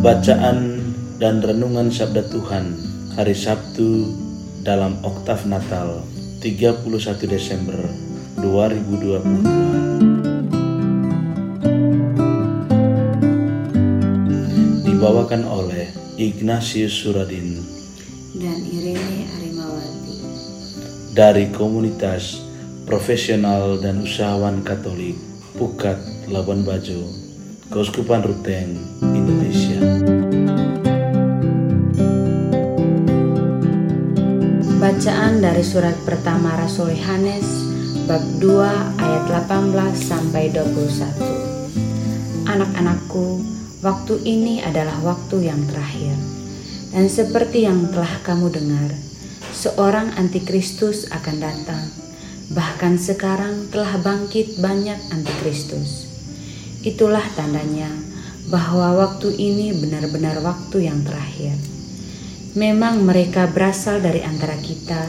Bacaan dan renungan sabda Tuhan hari Sabtu dalam oktav Natal 31 Desember 2022 dibawakan oleh Ignatius Suradin dan Irene Arimawati. dari komunitas profesional dan usahawan Katolik Pukat Labuan Bajo Keuskupan Ruteng Indonesia. Bacaan dari surat pertama Rasul Yohanes bab 2 ayat 18 sampai 21. Anak-anakku, waktu ini adalah waktu yang terakhir. Dan seperti yang telah kamu dengar, seorang antikristus akan datang. Bahkan sekarang telah bangkit banyak antikristus. Itulah tandanya bahwa waktu ini benar-benar waktu yang terakhir. Memang mereka berasal dari antara kita,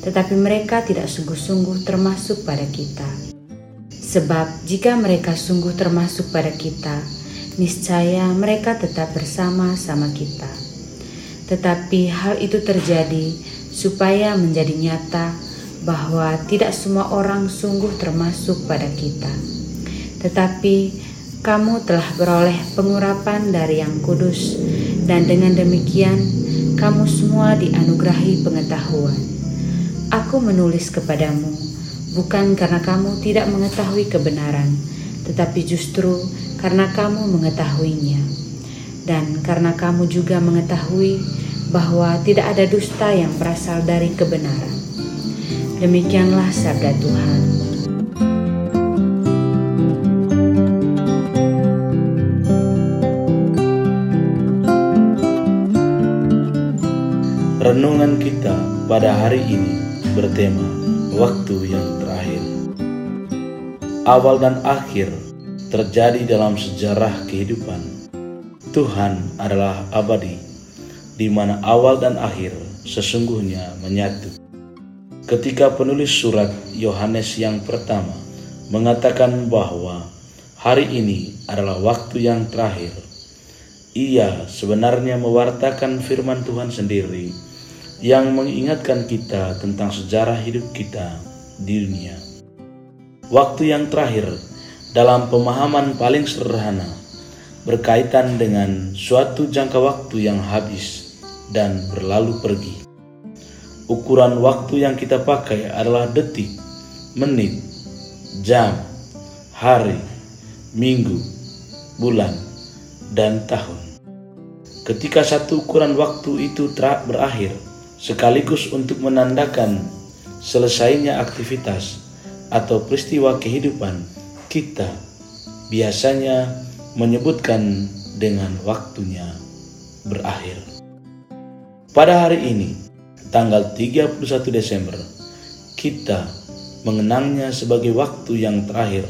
tetapi mereka tidak sungguh-sungguh termasuk pada kita. Sebab jika mereka sungguh termasuk pada kita, niscaya mereka tetap bersama-sama kita. Tetapi hal itu terjadi supaya menjadi nyata bahwa tidak semua orang sungguh termasuk pada kita. Tetapi kamu telah beroleh pengurapan dari Yang Kudus, dan dengan demikian kamu semua dianugerahi pengetahuan. Aku menulis kepadamu bukan karena kamu tidak mengetahui kebenaran, tetapi justru karena kamu mengetahuinya, dan karena kamu juga mengetahui bahwa tidak ada dusta yang berasal dari kebenaran. Demikianlah sabda Tuhan. Renungan kita pada hari ini bertema waktu yang terakhir. Awal dan akhir terjadi dalam sejarah kehidupan. Tuhan adalah abadi, di mana awal dan akhir sesungguhnya menyatu. Ketika penulis surat Yohanes yang pertama mengatakan bahwa hari ini adalah waktu yang terakhir, ia sebenarnya mewartakan firman Tuhan sendiri yang mengingatkan kita tentang sejarah hidup kita di dunia. Waktu yang terakhir dalam pemahaman paling sederhana berkaitan dengan suatu jangka waktu yang habis dan berlalu pergi. Ukuran waktu yang kita pakai adalah detik, menit, jam, hari, minggu, bulan, dan tahun. Ketika satu ukuran waktu itu berakhir, sekaligus untuk menandakan selesainya aktivitas atau peristiwa kehidupan kita biasanya menyebutkan dengan waktunya berakhir. Pada hari ini, tanggal 31 Desember, kita mengenangnya sebagai waktu yang terakhir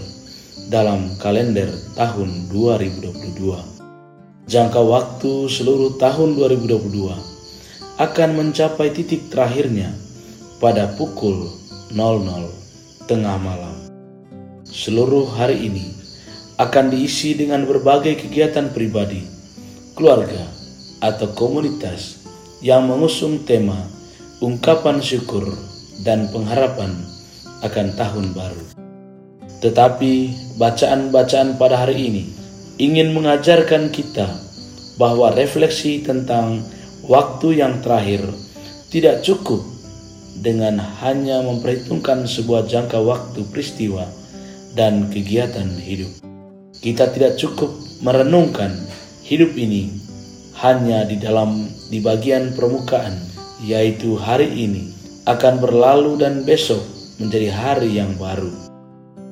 dalam kalender tahun 2022. Jangka waktu seluruh tahun 2022 akan mencapai titik terakhirnya pada pukul 00 tengah malam. Seluruh hari ini akan diisi dengan berbagai kegiatan pribadi, keluarga, atau komunitas yang mengusung tema ungkapan syukur dan pengharapan akan tahun baru. Tetapi bacaan-bacaan pada hari ini ingin mengajarkan kita bahwa refleksi tentang waktu yang terakhir tidak cukup dengan hanya memperhitungkan sebuah jangka waktu peristiwa dan kegiatan hidup. Kita tidak cukup merenungkan hidup ini hanya di dalam di bagian permukaan, yaitu hari ini akan berlalu dan besok menjadi hari yang baru.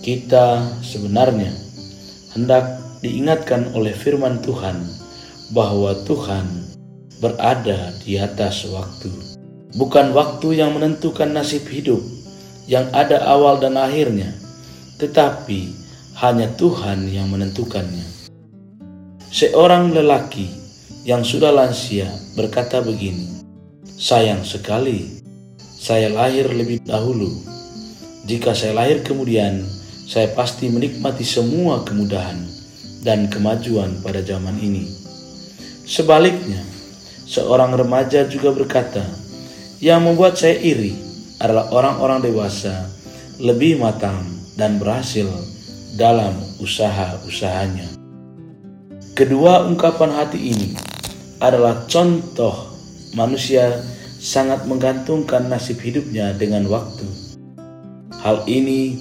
Kita sebenarnya hendak diingatkan oleh firman Tuhan bahwa Tuhan berada di atas waktu. Bukan waktu yang menentukan nasib hidup yang ada awal dan akhirnya, tetapi hanya Tuhan yang menentukannya. Seorang lelaki yang sudah lansia berkata begini, "Sayang sekali, saya lahir lebih dahulu. Jika saya lahir kemudian, saya pasti menikmati semua kemudahan dan kemajuan pada zaman ini." Sebaliknya, seorang remaja juga berkata, "Yang membuat saya iri adalah orang-orang dewasa lebih matang dan berhasil dalam usaha-usahanya." Kedua ungkapan hati ini adalah contoh manusia sangat menggantungkan nasib hidupnya dengan waktu. Hal ini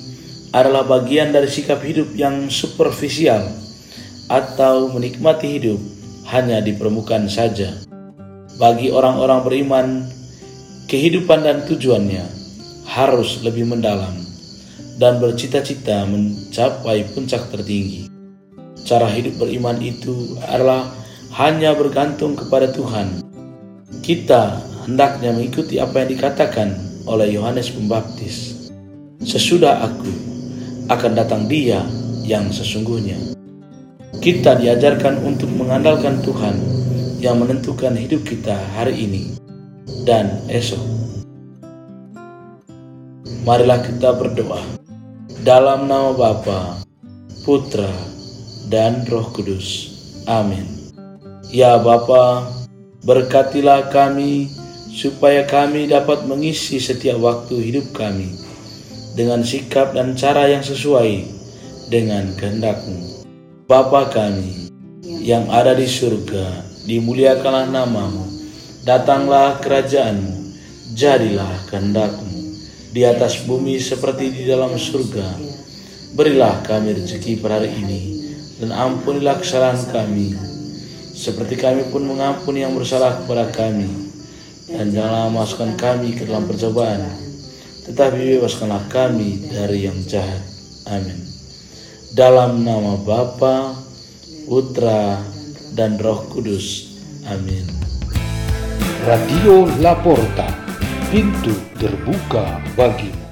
adalah bagian dari sikap hidup yang superficial atau menikmati hidup hanya di permukaan saja. Bagi orang-orang beriman, kehidupan dan tujuannya harus lebih mendalam dan bercita-cita mencapai puncak tertinggi. Cara hidup beriman itu adalah hanya bergantung kepada Tuhan. Kita hendaknya mengikuti apa yang dikatakan oleh Yohanes Pembaptis. Sesudah aku akan datang Dia yang sesungguhnya. Kita diajarkan untuk mengandalkan Tuhan yang menentukan hidup kita hari ini dan esok. Marilah kita berdoa dalam nama Bapa, Putra, dan Roh Kudus. Amin. Ya Bapa, berkatilah kami supaya kami dapat mengisi setiap waktu hidup kami dengan sikap dan cara yang sesuai dengan kehendakmu. Bapa kami yang ada di surga, dimuliakanlah namamu, datanglah kerajaanmu, jadilah kehendakmu di atas bumi seperti di dalam surga. Berilah kami rezeki per hari ini, dan ampunilah kesalahan kami, seperti kami pun mengampuni yang bersalah kepada kami. Dan janganlah masukkan kami ke dalam percobaan, tetapi bebaskanlah kami dari yang jahat. Amin. Dalam nama Bapa, Putra, dan Roh Kudus. Amin. Radio Laporta, pintu terbuka bagimu.